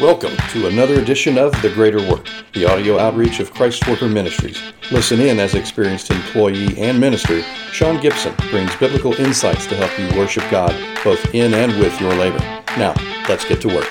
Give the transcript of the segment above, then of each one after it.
Welcome to another edition of The Greater Work, the audio outreach of Christ Worker Ministries. Listen in as experienced employee and minister, Sean Gibson brings biblical insights to help you worship God both in and with your labor. Now, let's get to work.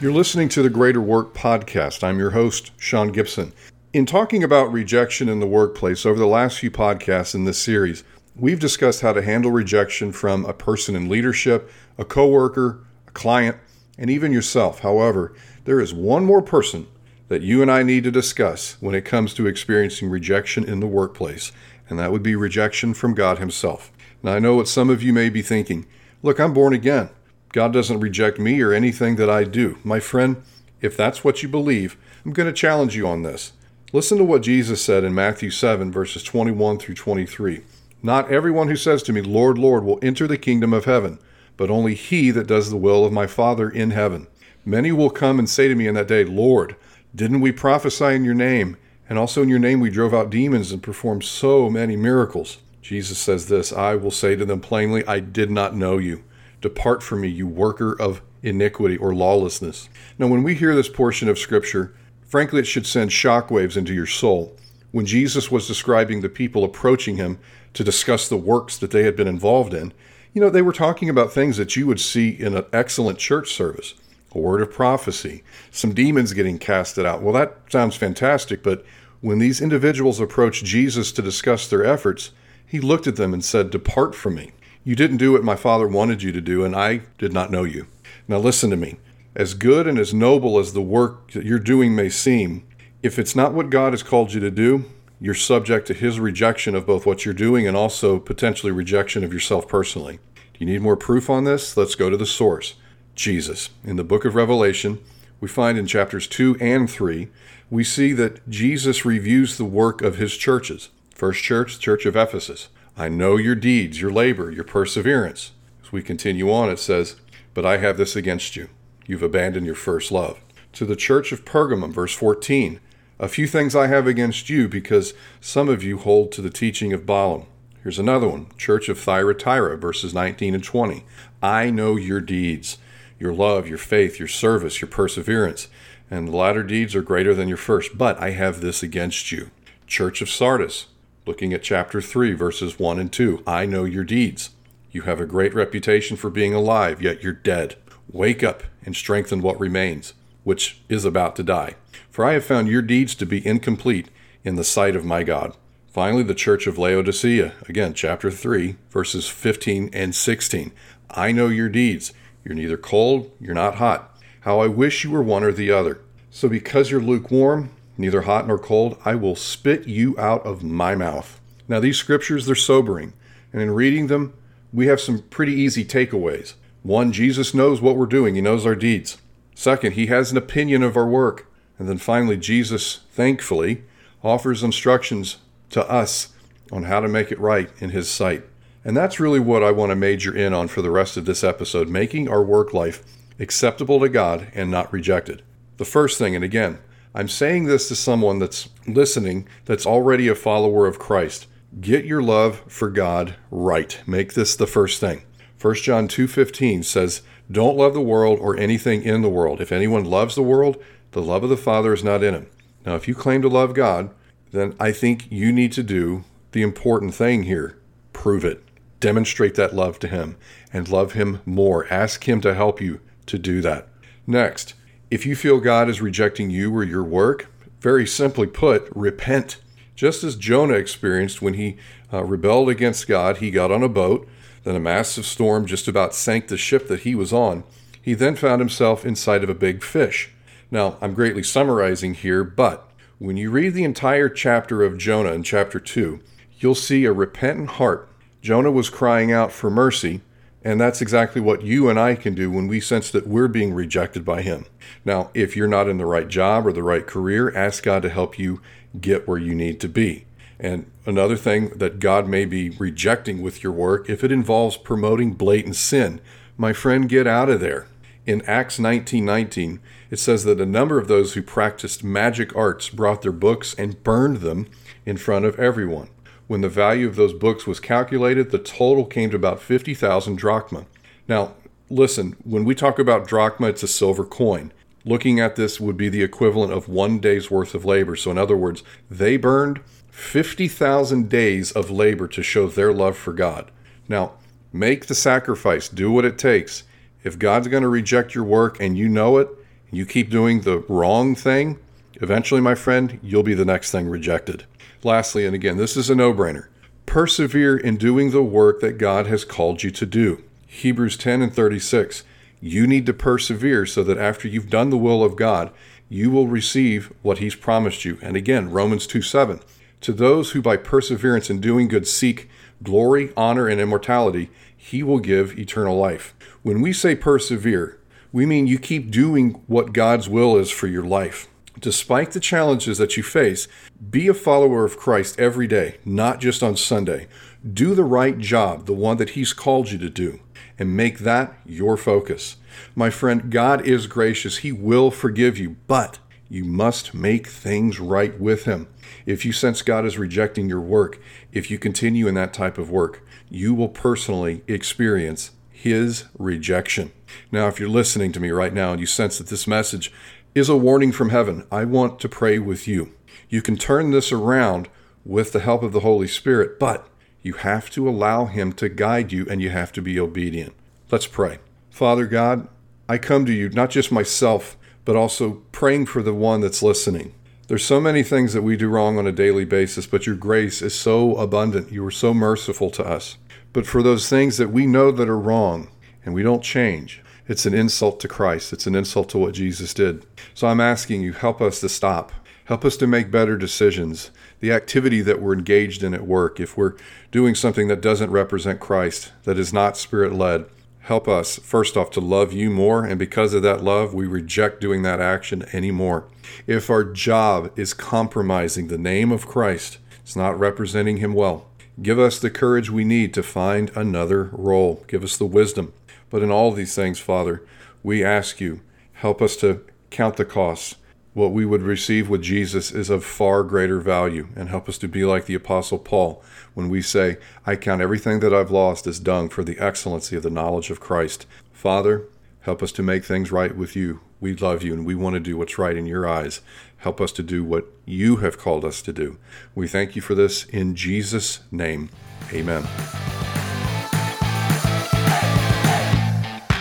You're listening to the Greater Work podcast. I'm your host, Sean Gibson. In talking about rejection in the workplace over the last few podcasts in this series, we've discussed how to handle rejection from a person in leadership, a coworker, a client, and even yourself. However, there is one more person that you and I need to discuss when it comes to experiencing rejection in the workplace, and that would be rejection from God Himself. Now, I know what some of you may be thinking. Look, I'm born again. God doesn't reject me or anything that I do. My friend, if that's what you believe, I'm going to challenge you on this. Listen to what Jesus said in Matthew 7, verses 21 through 23. Not everyone who says to me, Lord, Lord, will enter the kingdom of heaven, but only he that does the will of my Father in heaven. Many will come and say to me in that day, Lord, didn't we prophesy in your name? And also in your name we drove out demons and performed so many miracles. Jesus says this I will say to them plainly, I did not know you. Depart from me, you worker of iniquity or lawlessness. Now, when we hear this portion of Scripture, frankly, it should send shockwaves into your soul. When Jesus was describing the people approaching him to discuss the works that they had been involved in, you know, they were talking about things that you would see in an excellent church service a word of prophecy, some demons getting casted out. Well, that sounds fantastic, but when these individuals approached Jesus to discuss their efforts, he looked at them and said, Depart from me. You didn't do what my Father wanted you to do, and I did not know you. Now listen to me. As good and as noble as the work that you're doing may seem, if it's not what God has called you to do, you're subject to His rejection of both what you're doing and also potentially rejection of yourself personally. Do you need more proof on this? Let's go to the source Jesus. In the book of Revelation, we find in chapters 2 and 3, we see that Jesus reviews the work of His churches. First church, church of Ephesus. I know your deeds, your labor, your perseverance. As we continue on, it says, But I have this against you. You've abandoned your first love. To the church of Pergamum, verse 14, A few things I have against you, because some of you hold to the teaching of Balaam. Here's another one, Church of Thyatira, verses 19 and 20. I know your deeds, your love, your faith, your service, your perseverance, and the latter deeds are greater than your first, but I have this against you. Church of Sardis, Looking at chapter 3, verses 1 and 2 I know your deeds. You have a great reputation for being alive, yet you're dead. Wake up and strengthen what remains, which is about to die. For I have found your deeds to be incomplete in the sight of my God. Finally, the church of Laodicea, again, chapter 3, verses 15 and 16. I know your deeds. You're neither cold, you're not hot. How I wish you were one or the other. So because you're lukewarm, neither hot nor cold, I will spit you out of my mouth. Now, these scriptures, they're sobering, and in reading them, we have some pretty easy takeaways. One, Jesus knows what we're doing, He knows our deeds. Second, He has an opinion of our work. And then finally, Jesus, thankfully, offers instructions to us on how to make it right in His sight. And that's really what I want to major in on for the rest of this episode making our work life acceptable to God and not rejected. The first thing, and again, I'm saying this to someone that's listening that's already a follower of Christ. Get your love for God right. Make this the first thing. 1 John 2:15 says, "Don't love the world or anything in the world. If anyone loves the world, the love of the Father is not in him." Now, if you claim to love God, then I think you need to do the important thing here. Prove it. Demonstrate that love to him and love him more. Ask him to help you to do that. Next, if you feel God is rejecting you or your work, very simply put, repent. Just as Jonah experienced when he uh, rebelled against God, he got on a boat, then a massive storm just about sank the ship that he was on. He then found himself inside of a big fish. Now, I'm greatly summarizing here, but when you read the entire chapter of Jonah in chapter 2, you'll see a repentant heart. Jonah was crying out for mercy, and that's exactly what you and I can do when we sense that we're being rejected by Him. Now, if you're not in the right job or the right career, ask God to help you get where you need to be. And another thing that God may be rejecting with your work, if it involves promoting blatant sin, my friend, get out of there. In Acts 19:19, it says that a number of those who practiced magic arts brought their books and burned them in front of everyone. When the value of those books was calculated, the total came to about 50,000 drachma. Now, listen, when we talk about drachma, it's a silver coin. Looking at this would be the equivalent of one day's worth of labor. So, in other words, they burned 50,000 days of labor to show their love for God. Now, make the sacrifice, do what it takes. If God's going to reject your work and you know it, and you keep doing the wrong thing, eventually, my friend, you'll be the next thing rejected. Lastly, and again, this is a no brainer persevere in doing the work that God has called you to do. Hebrews 10 and 36. You need to persevere so that after you've done the will of God, you will receive what He's promised you. And again, Romans 2 7. To those who by perseverance in doing good seek glory, honor, and immortality, He will give eternal life. When we say persevere, we mean you keep doing what God's will is for your life. Despite the challenges that you face, be a follower of Christ every day, not just on Sunday. Do the right job, the one that He's called you to do, and make that your focus. My friend, God is gracious. He will forgive you, but you must make things right with Him. If you sense God is rejecting your work, if you continue in that type of work, you will personally experience His rejection. Now, if you're listening to me right now and you sense that this message is a warning from heaven. I want to pray with you. You can turn this around with the help of the Holy Spirit, but you have to allow Him to guide you and you have to be obedient. Let's pray. Father God, I come to you, not just myself, but also praying for the one that's listening. There's so many things that we do wrong on a daily basis, but your grace is so abundant. You are so merciful to us. But for those things that we know that are wrong and we don't change, it's an insult to Christ. It's an insult to what Jesus did. So I'm asking you, help us to stop. Help us to make better decisions. The activity that we're engaged in at work, if we're doing something that doesn't represent Christ, that is not spirit led, help us, first off, to love you more. And because of that love, we reject doing that action anymore. If our job is compromising the name of Christ, it's not representing him well. Give us the courage we need to find another role. Give us the wisdom. But in all these things, Father, we ask you, help us to count the costs. What we would receive with Jesus is of far greater value, and help us to be like the Apostle Paul when we say, I count everything that I've lost as dung for the excellency of the knowledge of Christ. Father, help us to make things right with you. We love you and we want to do what's right in your eyes. Help us to do what you have called us to do. We thank you for this in Jesus' name. Amen.